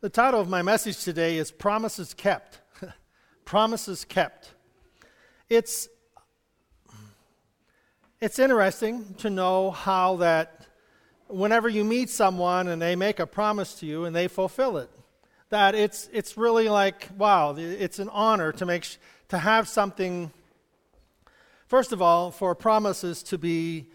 The title of my message today is Promises Kept. Promises Kept. It's, it's interesting to know how that whenever you meet someone and they make a promise to you and they fulfill it, that it's, it's really like, wow, it's an honor to, make, to have something, first of all, for promises to be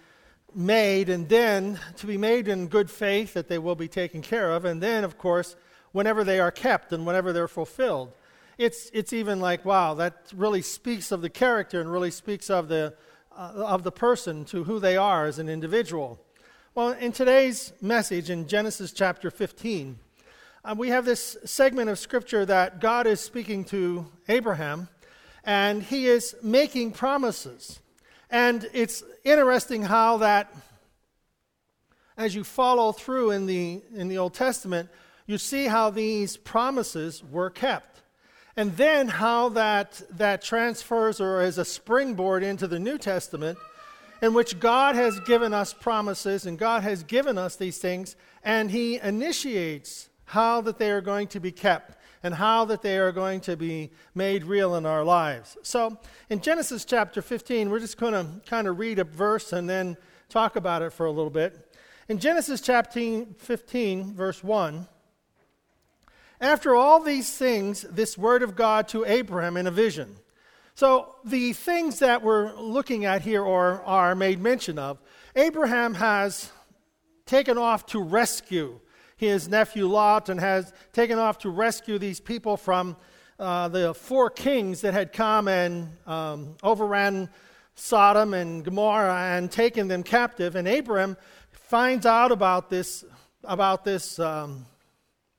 made and then to be made in good faith that they will be taken care of, and then, of course, whenever they are kept and whenever they're fulfilled. It's, it's even like, wow, that really speaks of the character and really speaks of the, uh, of the person to who they are as an individual. Well, in today's message in Genesis chapter 15, uh, we have this segment of scripture that God is speaking to Abraham, and he is making promises. And it's interesting how that, as you follow through in the, in the Old Testament, you see how these promises were kept. And then how that, that transfers or is a springboard into the New Testament, in which God has given us promises and God has given us these things, and He initiates how that they are going to be kept and how that they are going to be made real in our lives. So, in Genesis chapter 15, we're just going to kind of read a verse and then talk about it for a little bit. In Genesis chapter 15, verse 1, after all these things, this word of God to Abraham in a vision. So, the things that we're looking at here or are made mention of, Abraham has taken off to rescue his nephew Lot and has taken off to rescue these people from uh, the four kings that had come and um, overran Sodom and Gomorrah and taken them captive. And Abraham finds out about this, about this um,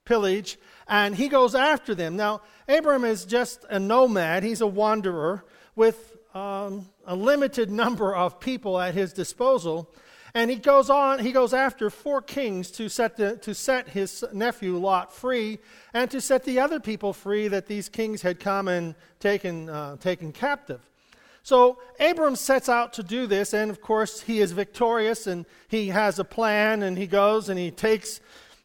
pillage and he goes after them. Now, Abram is just a nomad, he's a wanderer with um, a limited number of people at his disposal. And he goes on, he goes after four kings to set, the, to set his nephew Lot free and to set the other people free that these kings had come and taken, uh, taken captive. So Abram sets out to do this, and of course, he is victorious and he has a plan, and he goes and he takes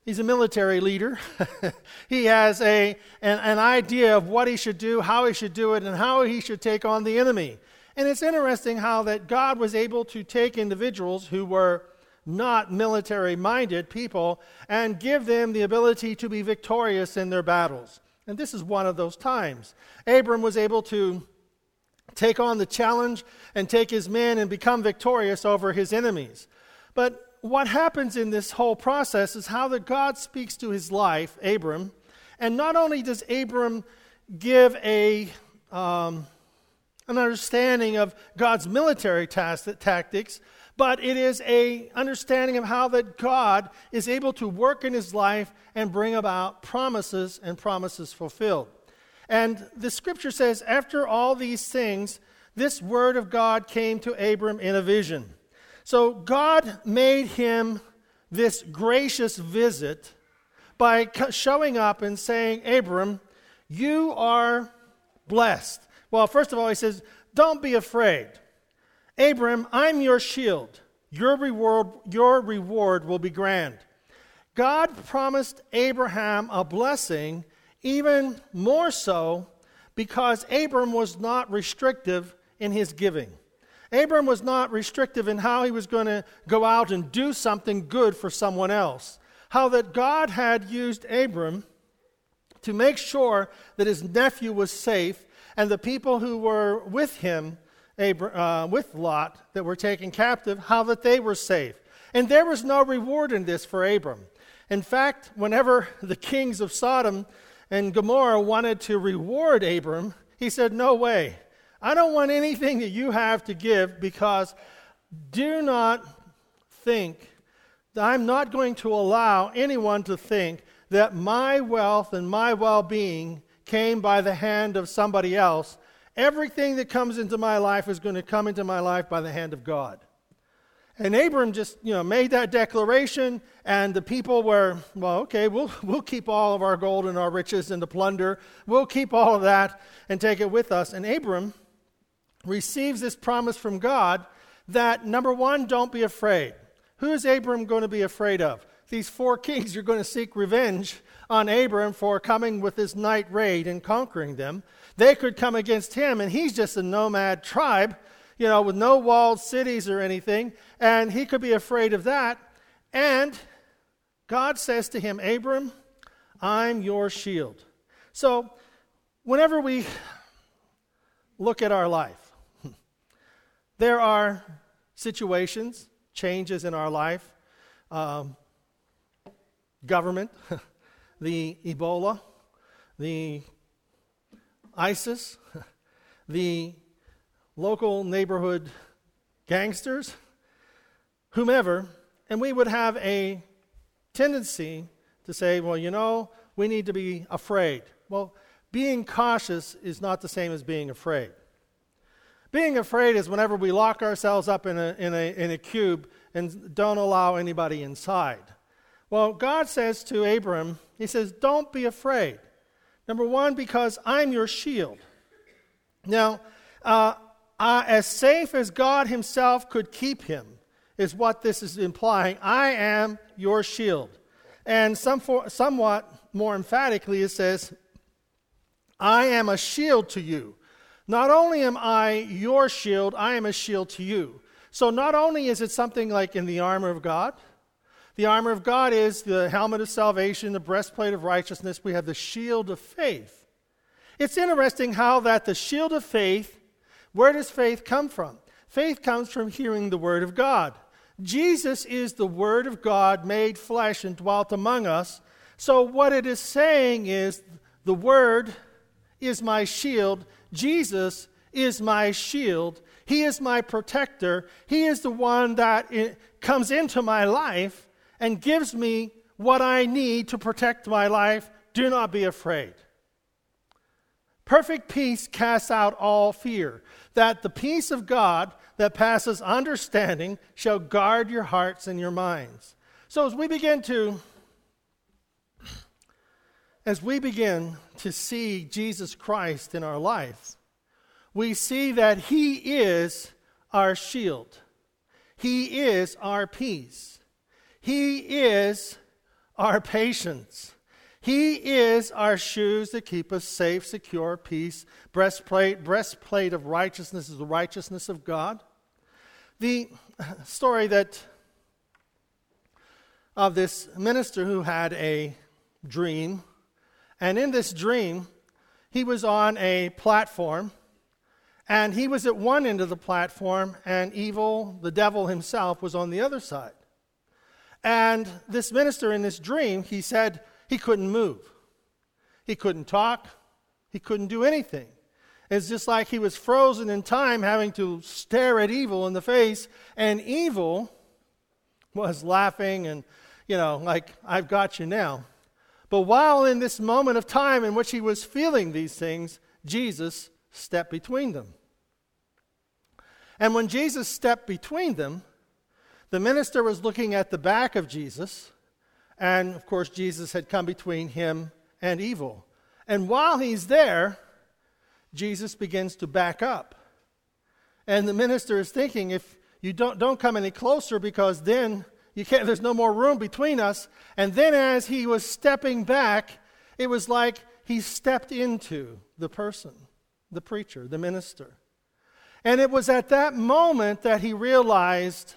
He's a military leader. he has a, an, an idea of what he should do, how he should do it, and how he should take on the enemy. And it's interesting how that God was able to take individuals who were not military minded people and give them the ability to be victorious in their battles. And this is one of those times. Abram was able to take on the challenge and take his men and become victorious over his enemies. But what happens in this whole process is how that God speaks to his life, Abram, and not only does Abram give a um, an understanding of God's military tactics, but it is a understanding of how that God is able to work in his life and bring about promises and promises fulfilled. And the scripture says, after all these things, this word of God came to Abram in a vision. So God made him this gracious visit by showing up and saying, Abram, you are blessed. Well, first of all, he says, Don't be afraid. Abram, I'm your shield. Your reward, your reward will be grand. God promised Abraham a blessing, even more so because Abram was not restrictive in his giving. Abram was not restrictive in how he was going to go out and do something good for someone else. How that God had used Abram to make sure that his nephew was safe and the people who were with him, uh, with Lot, that were taken captive, how that they were safe. And there was no reward in this for Abram. In fact, whenever the kings of Sodom and Gomorrah wanted to reward Abram, he said, No way. I don't want anything that you have to give because do not think that I'm not going to allow anyone to think that my wealth and my well being came by the hand of somebody else. Everything that comes into my life is going to come into my life by the hand of God. And Abram just, you know, made that declaration, and the people were, well, okay, we'll, we'll keep all of our gold and our riches and the plunder. We'll keep all of that and take it with us. And Abram receives this promise from God that, number one, don't be afraid. Who is Abram going to be afraid of? These four kings are going to seek revenge on Abram for coming with his night raid and conquering them. They could come against him, and he's just a nomad tribe, you know, with no walled cities or anything, and he could be afraid of that. And God says to him, Abram, I'm your shield. So, whenever we look at our life, there are situations, changes in our life, um, government, the Ebola, the ISIS, the local neighborhood gangsters, whomever, and we would have a tendency to say, well, you know, we need to be afraid. Well, being cautious is not the same as being afraid. Being afraid is whenever we lock ourselves up in a, in a, in a cube and don't allow anybody inside. Well, God says to Abram, He says, Don't be afraid. Number one, because I'm your shield. Now, uh, uh, as safe as God Himself could keep him, is what this is implying. I am your shield. And some for, somewhat more emphatically, it says, I am a shield to you. Not only am I your shield, I am a shield to you. So not only is it something like in the armor of God, the armor of God is the helmet of salvation, the breastplate of righteousness. We have the shield of faith. It's interesting how that the shield of faith, where does faith come from? Faith comes from hearing the word of God. Jesus is the word of God made flesh and dwelt among us. So what it is saying is the word is my shield. Jesus is my shield. He is my protector. He is the one that comes into my life and gives me what I need to protect my life. Do not be afraid. Perfect peace casts out all fear. That the peace of God that passes understanding shall guard your hearts and your minds. So as we begin to as we begin to see Jesus Christ in our life, we see that He is our shield. He is our peace. He is our patience. He is our shoes that keep us safe, secure, peace. Breastplate, breastplate of righteousness is the righteousness of God. The story that of this minister who had a dream, and in this dream, he was on a platform and he was at one end of the platform, and evil, the devil himself, was on the other side. And this minister in this dream, he said he couldn't move. He couldn't talk. He couldn't do anything. It's just like he was frozen in time, having to stare at evil in the face, and evil was laughing and, you know, like, I've got you now. But while in this moment of time in which he was feeling these things, Jesus stepped between them. And when Jesus stepped between them, the minister was looking at the back of Jesus, and of course, Jesus had come between him and evil. And while he's there, Jesus begins to back up. And the minister is thinking, if you don't, don't come any closer because then you can't, there's no more room between us. And then as he was stepping back, it was like he stepped into the person, the preacher, the minister. And it was at that moment that he realized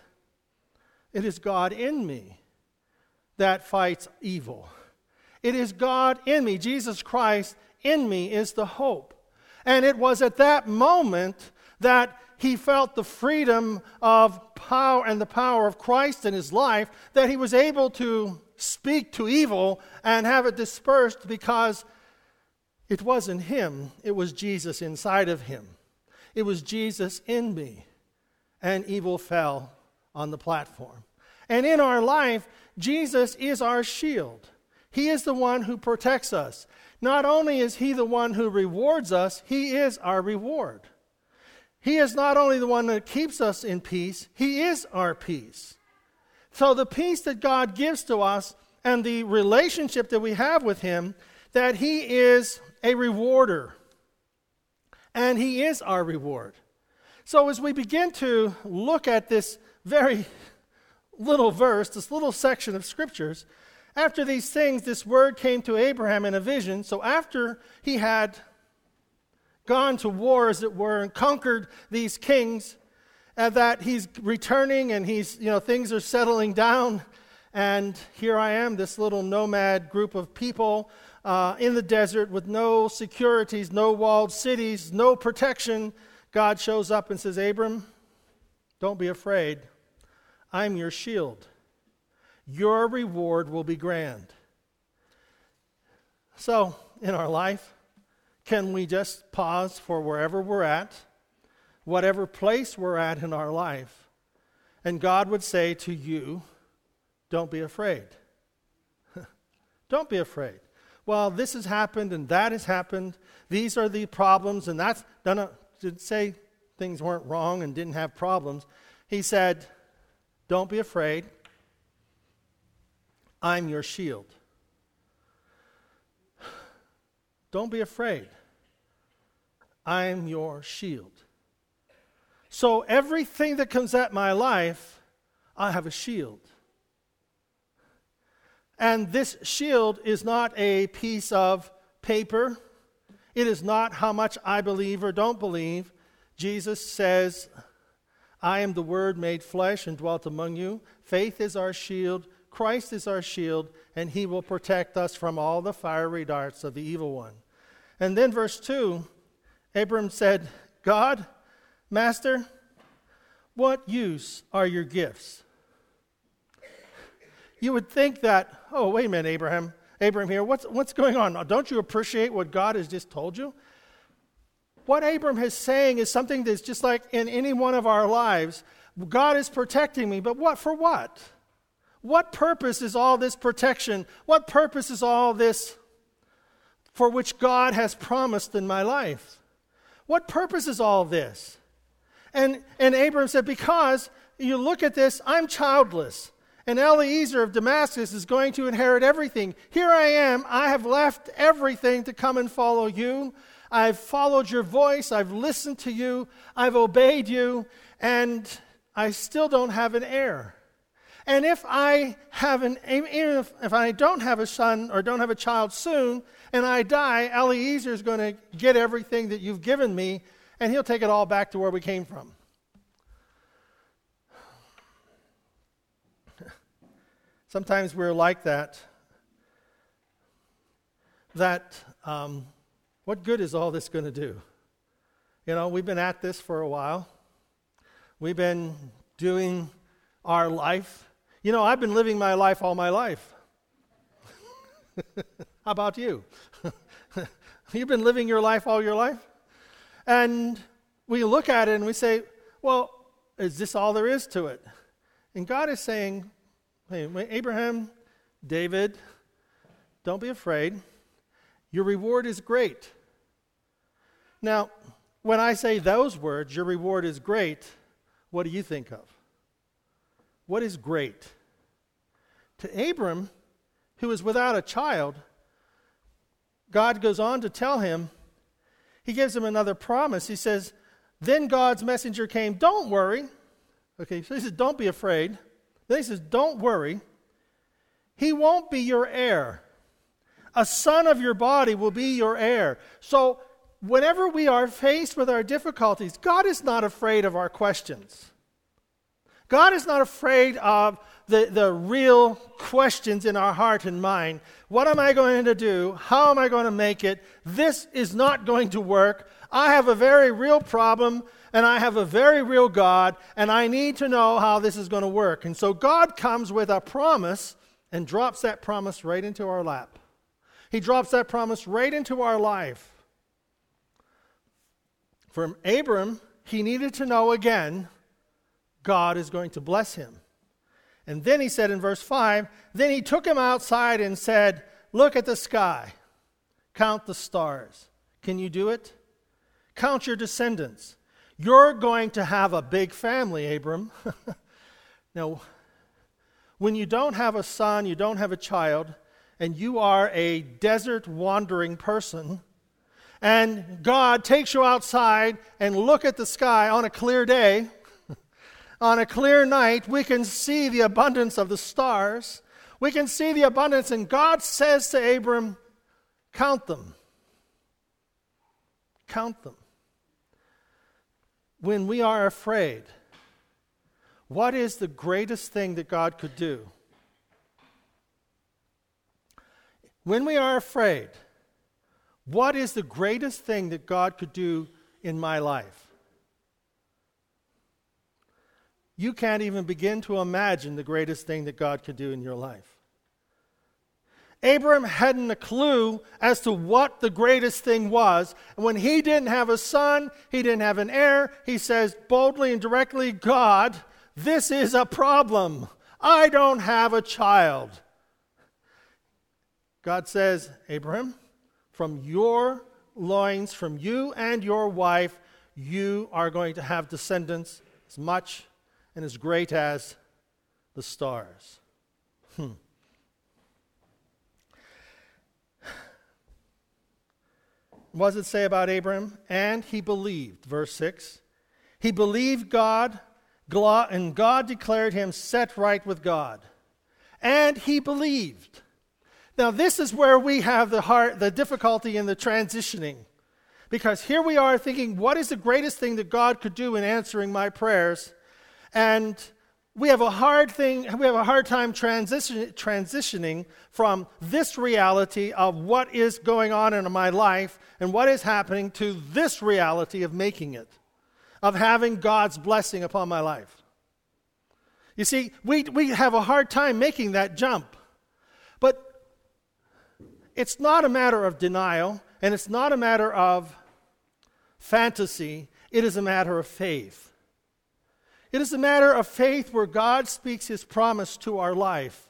it is God in me that fights evil. It is God in me. Jesus Christ in me is the hope. And it was at that moment that he felt the freedom of power and the power of Christ in his life that he was able to speak to evil and have it dispersed because it wasn't him, it was Jesus inside of him. It was Jesus in me. And evil fell on the platform. And in our life, Jesus is our shield. He is the one who protects us. Not only is He the one who rewards us, He is our reward. He is not only the one that keeps us in peace, He is our peace. So the peace that God gives to us and the relationship that we have with Him, that He is a rewarder and He is our reward. So, as we begin to look at this very little verse, this little section of scriptures, After these things, this word came to Abraham in a vision. So after he had gone to war, as it were, and conquered these kings, and that he's returning and he's, you know, things are settling down. And here I am, this little nomad group of people uh, in the desert with no securities, no walled cities, no protection. God shows up and says, Abram, don't be afraid. I'm your shield. Your reward will be grand. So, in our life, can we just pause for wherever we're at, whatever place we're at in our life, and God would say to you, Don't be afraid. Don't be afraid. Well, this has happened and that has happened. These are the problems, and that's done. Didn't say things weren't wrong and didn't have problems. He said, Don't be afraid. I'm your shield. Don't be afraid. I'm your shield. So everything that comes at my life, I have a shield. And this shield is not a piece of paper. It is not how much I believe or don't believe. Jesus says, I am the Word made flesh and dwelt among you. Faith is our shield. Christ is our shield, and he will protect us from all the fiery darts of the evil one. And then, verse 2 Abram said, God, Master, what use are your gifts? You would think that, oh, wait a minute, Abraham, Abraham here, what's, what's going on? Don't you appreciate what God has just told you? What Abram is saying is something that's just like in any one of our lives. God is protecting me, but what for what? What purpose is all this protection? What purpose is all this for which God has promised in my life? What purpose is all this? And, and Abram said, Because you look at this, I'm childless. And Eliezer of Damascus is going to inherit everything. Here I am. I have left everything to come and follow you. I've followed your voice. I've listened to you. I've obeyed you. And I still don't have an heir. And if I have an, even if, if I don't have a son or don't have a child soon, and I die, Eliezer is going to get everything that you've given me, and he'll take it all back to where we came from. Sometimes we're like that. That, um, what good is all this going to do? You know, we've been at this for a while. We've been doing our life you know, I've been living my life all my life. How about you? You've been living your life all your life? And we look at it and we say, well, is this all there is to it? And God is saying, hey, Abraham, David, don't be afraid. Your reward is great. Now, when I say those words, your reward is great, what do you think of? What is great? To Abram, who is without a child, God goes on to tell him, he gives him another promise. He says, Then God's messenger came, Don't worry. Okay, so he says, Don't be afraid. Then he says, Don't worry. He won't be your heir. A son of your body will be your heir. So, whenever we are faced with our difficulties, God is not afraid of our questions. God is not afraid of the, the real questions in our heart and mind. What am I going to do? How am I going to make it? This is not going to work. I have a very real problem, and I have a very real God, and I need to know how this is going to work. And so God comes with a promise and drops that promise right into our lap. He drops that promise right into our life. From Abram, he needed to know again God is going to bless him. And then he said in verse 5 Then he took him outside and said, Look at the sky, count the stars. Can you do it? Count your descendants. You're going to have a big family, Abram. now, when you don't have a son, you don't have a child, and you are a desert wandering person, and God takes you outside and look at the sky on a clear day, on a clear night, we can see the abundance of the stars. We can see the abundance, and God says to Abram, Count them. Count them. When we are afraid, what is the greatest thing that God could do? When we are afraid, what is the greatest thing that God could do in my life? You can't even begin to imagine the greatest thing that God could do in your life. Abram hadn't a clue as to what the greatest thing was. And when he didn't have a son, he didn't have an heir, he says boldly and directly, God, this is a problem. I don't have a child. God says, Abraham, from your loins, from you and your wife, you are going to have descendants as much and as great as the stars. Hmm. What does it say about Abram? And he believed, verse 6. He believed God, and God declared him set right with God. And he believed. Now, this is where we have the, heart, the difficulty in the transitioning. Because here we are thinking, what is the greatest thing that God could do in answering my prayers? And we have a hard thing, we have a hard time transition, transitioning from this reality of what is going on in my life and what is happening to this reality of making it, of having God's blessing upon my life. You see, we, we have a hard time making that jump. But it's not a matter of denial, and it's not a matter of fantasy, it is a matter of faith. It is a matter of faith where God speaks his promise to our life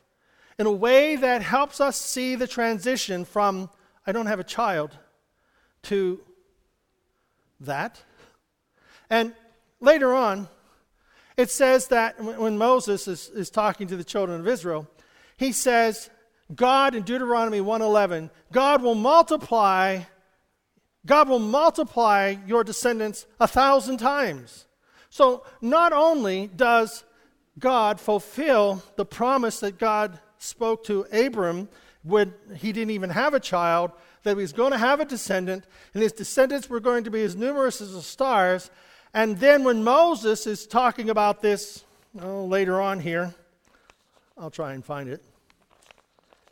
in a way that helps us see the transition from, I don't have a child, to that. And later on, it says that when Moses is, is talking to the children of Israel, he says, God in Deuteronomy 1:11, God will multiply God will multiply your descendants a thousand times. So not only does God fulfill the promise that God spoke to Abram when he didn't even have a child, that he was going to have a descendant, and his descendants were going to be as numerous as the stars. And then when Moses is talking about this oh, later on here, I'll try and find it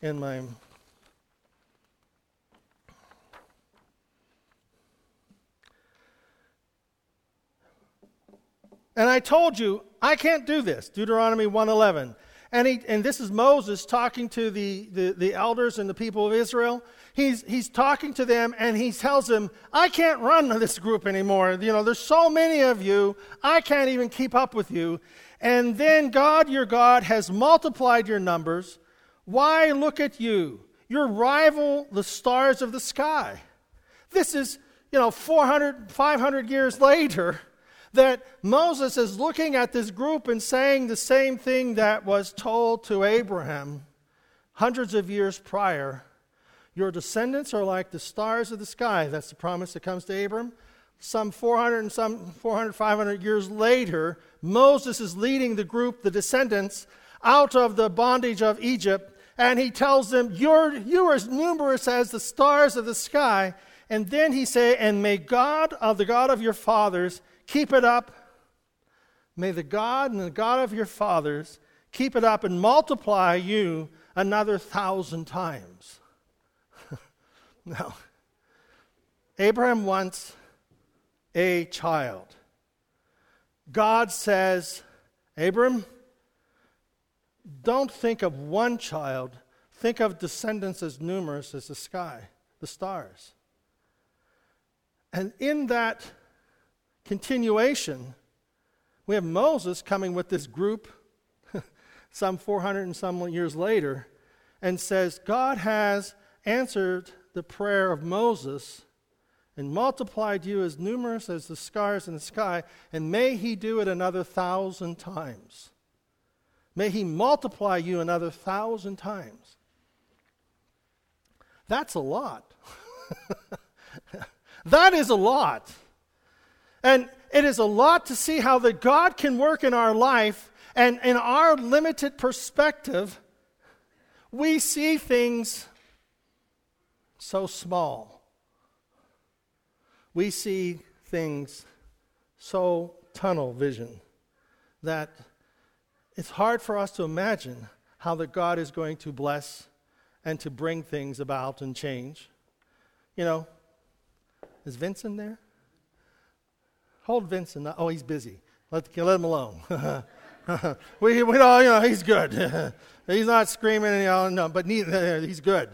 in my And I told you, I can't do this. Deuteronomy 111. And, he, and this is Moses talking to the, the, the elders and the people of Israel. He's, he's talking to them and he tells them, I can't run this group anymore. You know, there's so many of you, I can't even keep up with you. And then God, your God, has multiplied your numbers. Why look at you? You rival the stars of the sky. This is, you know, 400, 500 years later that Moses is looking at this group and saying the same thing that was told to Abraham hundreds of years prior. Your descendants are like the stars of the sky. That's the promise that comes to Abram. Some 400 and some 400, 500 years later, Moses is leading the group, the descendants, out of the bondage of Egypt, and he tells them, You're, you are as numerous as the stars of the sky. And then he say, And may God of the God of your fathers Keep it up. May the God and the God of your fathers keep it up and multiply you another thousand times. now, Abraham wants a child. God says, Abram, don't think of one child, think of descendants as numerous as the sky, the stars. And in that continuation, we have Moses coming with this group some 400 and some years later and says, God has answered the prayer of Moses and multiplied you as numerous as the stars in the sky, and may he do it another thousand times. May he multiply you another thousand times. That's a lot. that is a lot. And it is a lot to see how that God can work in our life and in our limited perspective, We see things so small. We see things so tunnel vision that it's hard for us to imagine how that God is going to bless and to bring things about and change. You know, is Vincent there? Hold Vincent. Oh, he's busy. Let, let him alone. we, we know, you know, he's good. he's not screaming, you know, no, but neither, he's good.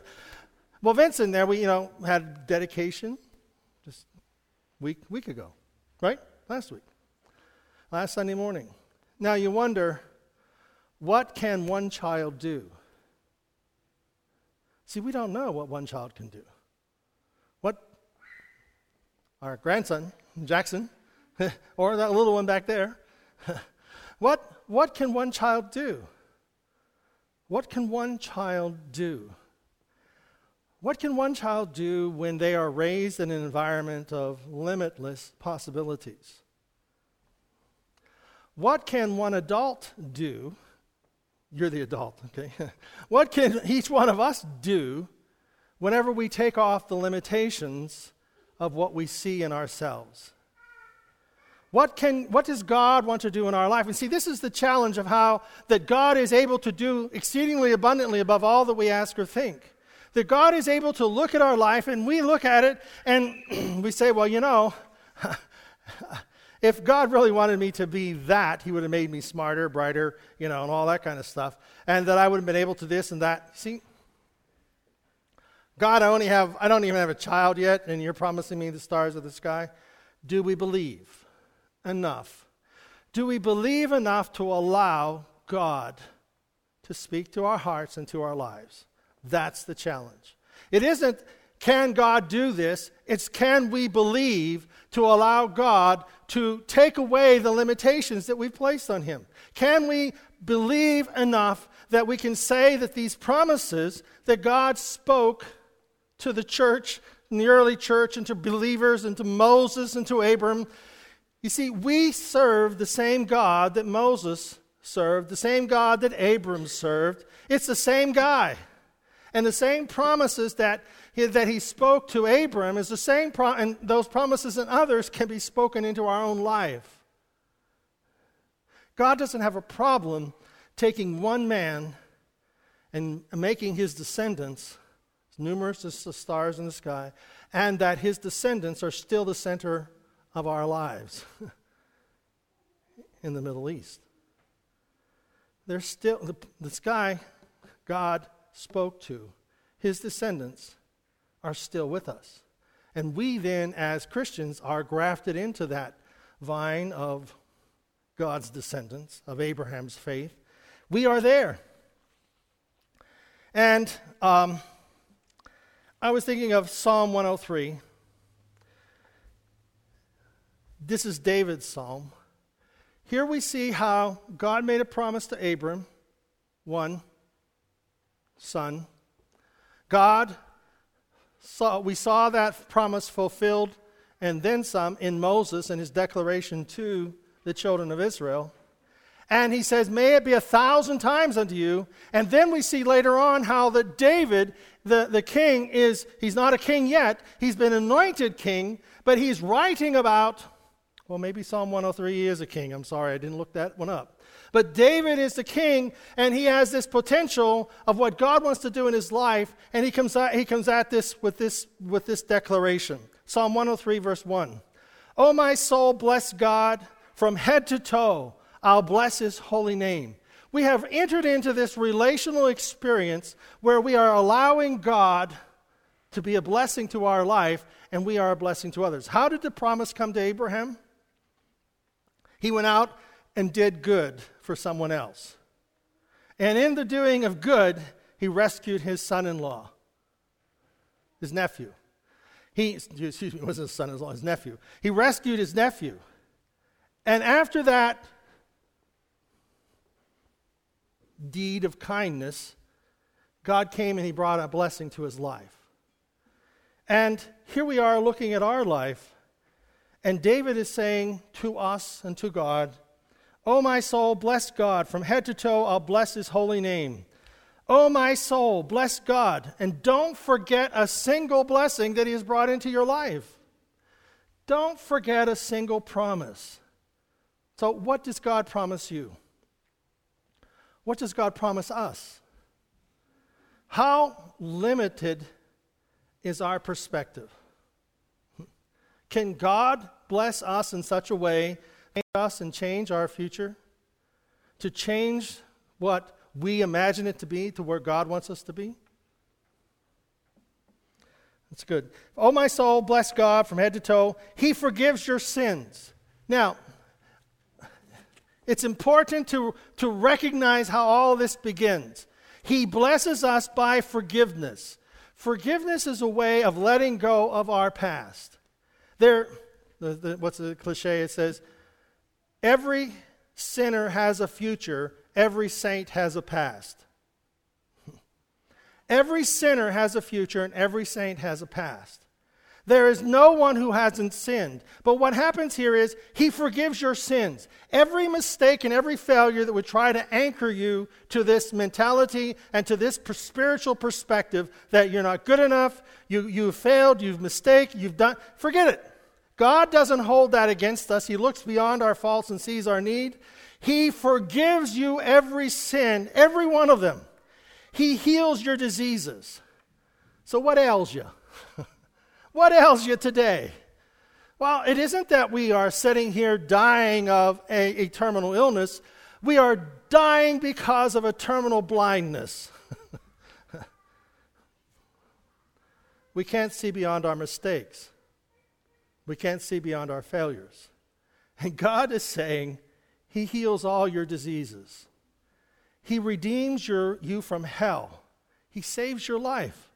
Well, Vincent there, we, you know, had dedication just week, week ago, right? Last week. Last Sunday morning. Now you wonder, what can one child do? See, we don't know what one child can do. What our grandson, Jackson, or that little one back there, what, what can one child do? What can one child do? What can one child do when they are raised in an environment of limitless possibilities? What can one adult do? You're the adult, okay? what can each one of us do whenever we take off the limitations of what we see in ourselves? What, can, what does God want to do in our life? And see, this is the challenge of how that God is able to do exceedingly abundantly above all that we ask or think. That God is able to look at our life and we look at it and we say, well, you know, if God really wanted me to be that, He would have made me smarter, brighter, you know, and all that kind of stuff. And that I would have been able to this and that. See, God, I only have, I don't even have a child yet, and you're promising me the stars of the sky. Do we believe enough? Do we believe enough to allow God to speak to our hearts and to our lives? That's the challenge. It isn't, can God do this? It's, can we believe to allow God to take away the limitations that we've placed on Him? Can we believe enough that we can say that these promises that God spoke to the church, in the early church, and to believers, and to Moses, and to Abram, you see, we serve the same God that Moses served, the same God that Abram served. It's the same guy. And the same promises that he, that he spoke to Abram is the same, pro- and those promises and others can be spoken into our own life. God doesn't have a problem taking one man and making his descendants numerous as the stars in the sky, and that his descendants are still the center of our lives in the Middle East. There's still, the, the sky, God spoke to, his descendants are still with us. And we then, as Christians, are grafted into that vine of God's descendants, of Abraham's faith. We are there. And um, I was thinking of Psalm 103. This is David's psalm. Here we see how God made a promise to Abram, one, son. God saw, we saw that promise fulfilled and then some in Moses and his declaration to the children of Israel. And he says, May it be a thousand times unto you. And then we see later on how that David, the, the king, is, he's not a king yet. He's been anointed king, but he's writing about, well, maybe Psalm 103 is a king. I'm sorry, I didn't look that one up. But David is the king, and he has this potential of what God wants to do in his life, and he comes at, he comes at this with, this with this declaration Psalm 103, verse 1. O my soul, bless God from head to toe. I'll bless his holy name. We have entered into this relational experience where we are allowing God to be a blessing to our life, and we are a blessing to others. How did the promise come to Abraham? He went out and did good for someone else. And in the doing of good, he rescued his son in law, his nephew. He, excuse me, wasn't his son in law, his nephew. He rescued his nephew. And after that deed of kindness, God came and he brought a blessing to his life. And here we are looking at our life, and David is saying to us and to God, O my soul, bless God. From head to toe, I'll bless his holy name. Oh, my soul, bless God, and don't forget a single blessing that He has brought into your life. Don't forget a single promise. So, what does God promise you? What does God promise us? How limited is our perspective? Can God bless us in such a way, us and change our future? To change what we imagine it to be to where God wants us to be? That's good. Oh, my soul, bless God from head to toe. He forgives your sins. Now, it's important to, to recognize how all this begins. He blesses us by forgiveness. Forgiveness is a way of letting go of our past. There, the, the, what's the cliche? It says, every sinner has a future, every saint has a past. every sinner has a future, and every saint has a past. There is no one who hasn't sinned. But what happens here is he forgives your sins. Every mistake and every failure that would try to anchor you to this mentality and to this spiritual perspective that you're not good enough, you, you've failed, you've mistaken, you've done, forget it. God doesn't hold that against us. He looks beyond our faults and sees our need. He forgives you every sin, every one of them. He heals your diseases. So, what ails you? what ails you today? Well, it isn't that we are sitting here dying of a, a terminal illness. We are dying because of a terminal blindness. we can't see beyond our mistakes. We can't see beyond our failures. And God is saying, He heals all your diseases. He redeems your, you from hell. He saves your life.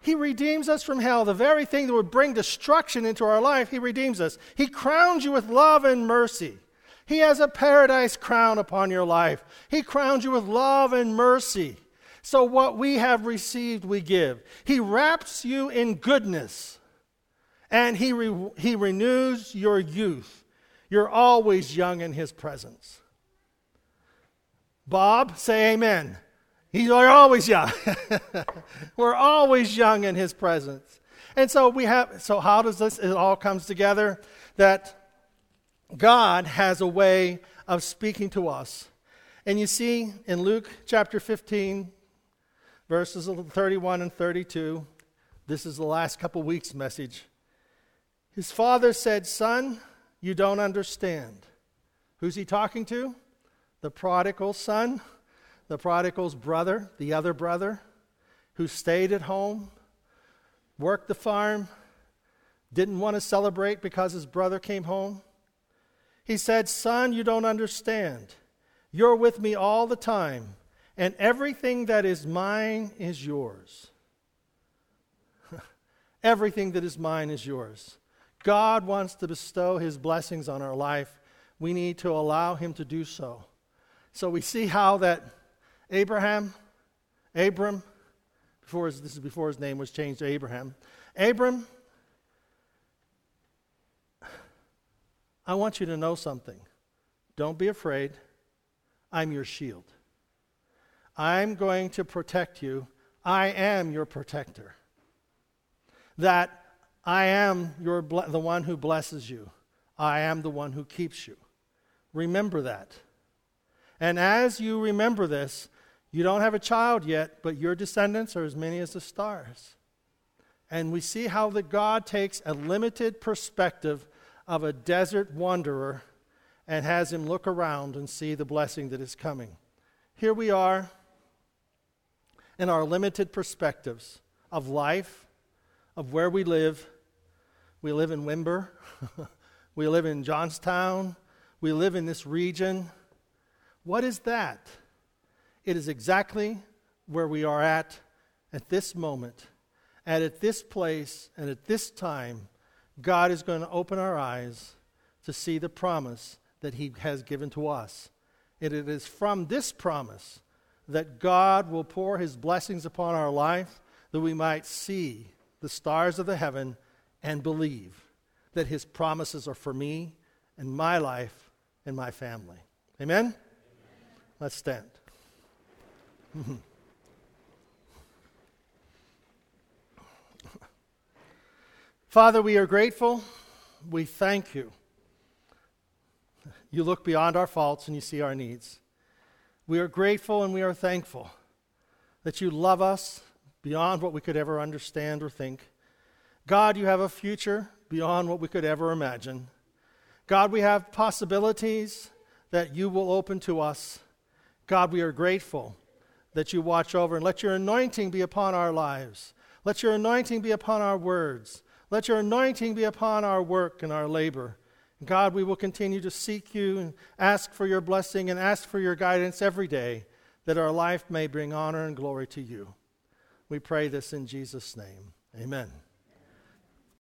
He redeems us from hell, the very thing that would bring destruction into our life. He redeems us. He crowns you with love and mercy. He has a paradise crown upon your life. He crowns you with love and mercy. So, what we have received, we give. He wraps you in goodness and he, re- he renews your youth. You're always young in His presence. Bob, say amen. He's always young. We're always young in His presence. And so we have, so how does this, it all comes together? That God has a way of speaking to us. And you see in Luke chapter 15, verses 31 and 32, this is the last couple weeks' message. His father said, Son, you don't understand. Who's he talking to? The prodigal son, the prodigal's brother, the other brother, who stayed at home, worked the farm, didn't want to celebrate because his brother came home. He said, Son, you don't understand. You're with me all the time, and everything that is mine is yours. everything that is mine is yours. God wants to bestow his blessings on our life. We need to allow him to do so. So we see how that Abraham, Abram, before his, this is before his name was changed to Abraham. Abram, I want you to know something. Don't be afraid. I'm your shield. I'm going to protect you. I am your protector. That I am your ble- the one who blesses you. I am the one who keeps you. Remember that. And as you remember this, you don't have a child yet, but your descendants are as many as the stars. And we see how that God takes a limited perspective of a desert wanderer and has him look around and see the blessing that is coming. Here we are in our limited perspectives of life, of where we live, we live in Windber. we live in Johnstown. We live in this region. What is that? It is exactly where we are at at this moment. And at this place and at this time, God is going to open our eyes to see the promise that He has given to us. And it is from this promise that God will pour His blessings upon our life that we might see the stars of the heaven and believe that his promises are for me and my life and my family. Amen? Amen. Let's stand. Father, we are grateful. We thank you. You look beyond our faults and you see our needs. We are grateful and we are thankful that you love us beyond what we could ever understand or think God, you have a future beyond what we could ever imagine. God, we have possibilities that you will open to us. God, we are grateful that you watch over and let your anointing be upon our lives. Let your anointing be upon our words. Let your anointing be upon our work and our labor. God, we will continue to seek you and ask for your blessing and ask for your guidance every day that our life may bring honor and glory to you. We pray this in Jesus' name. Amen.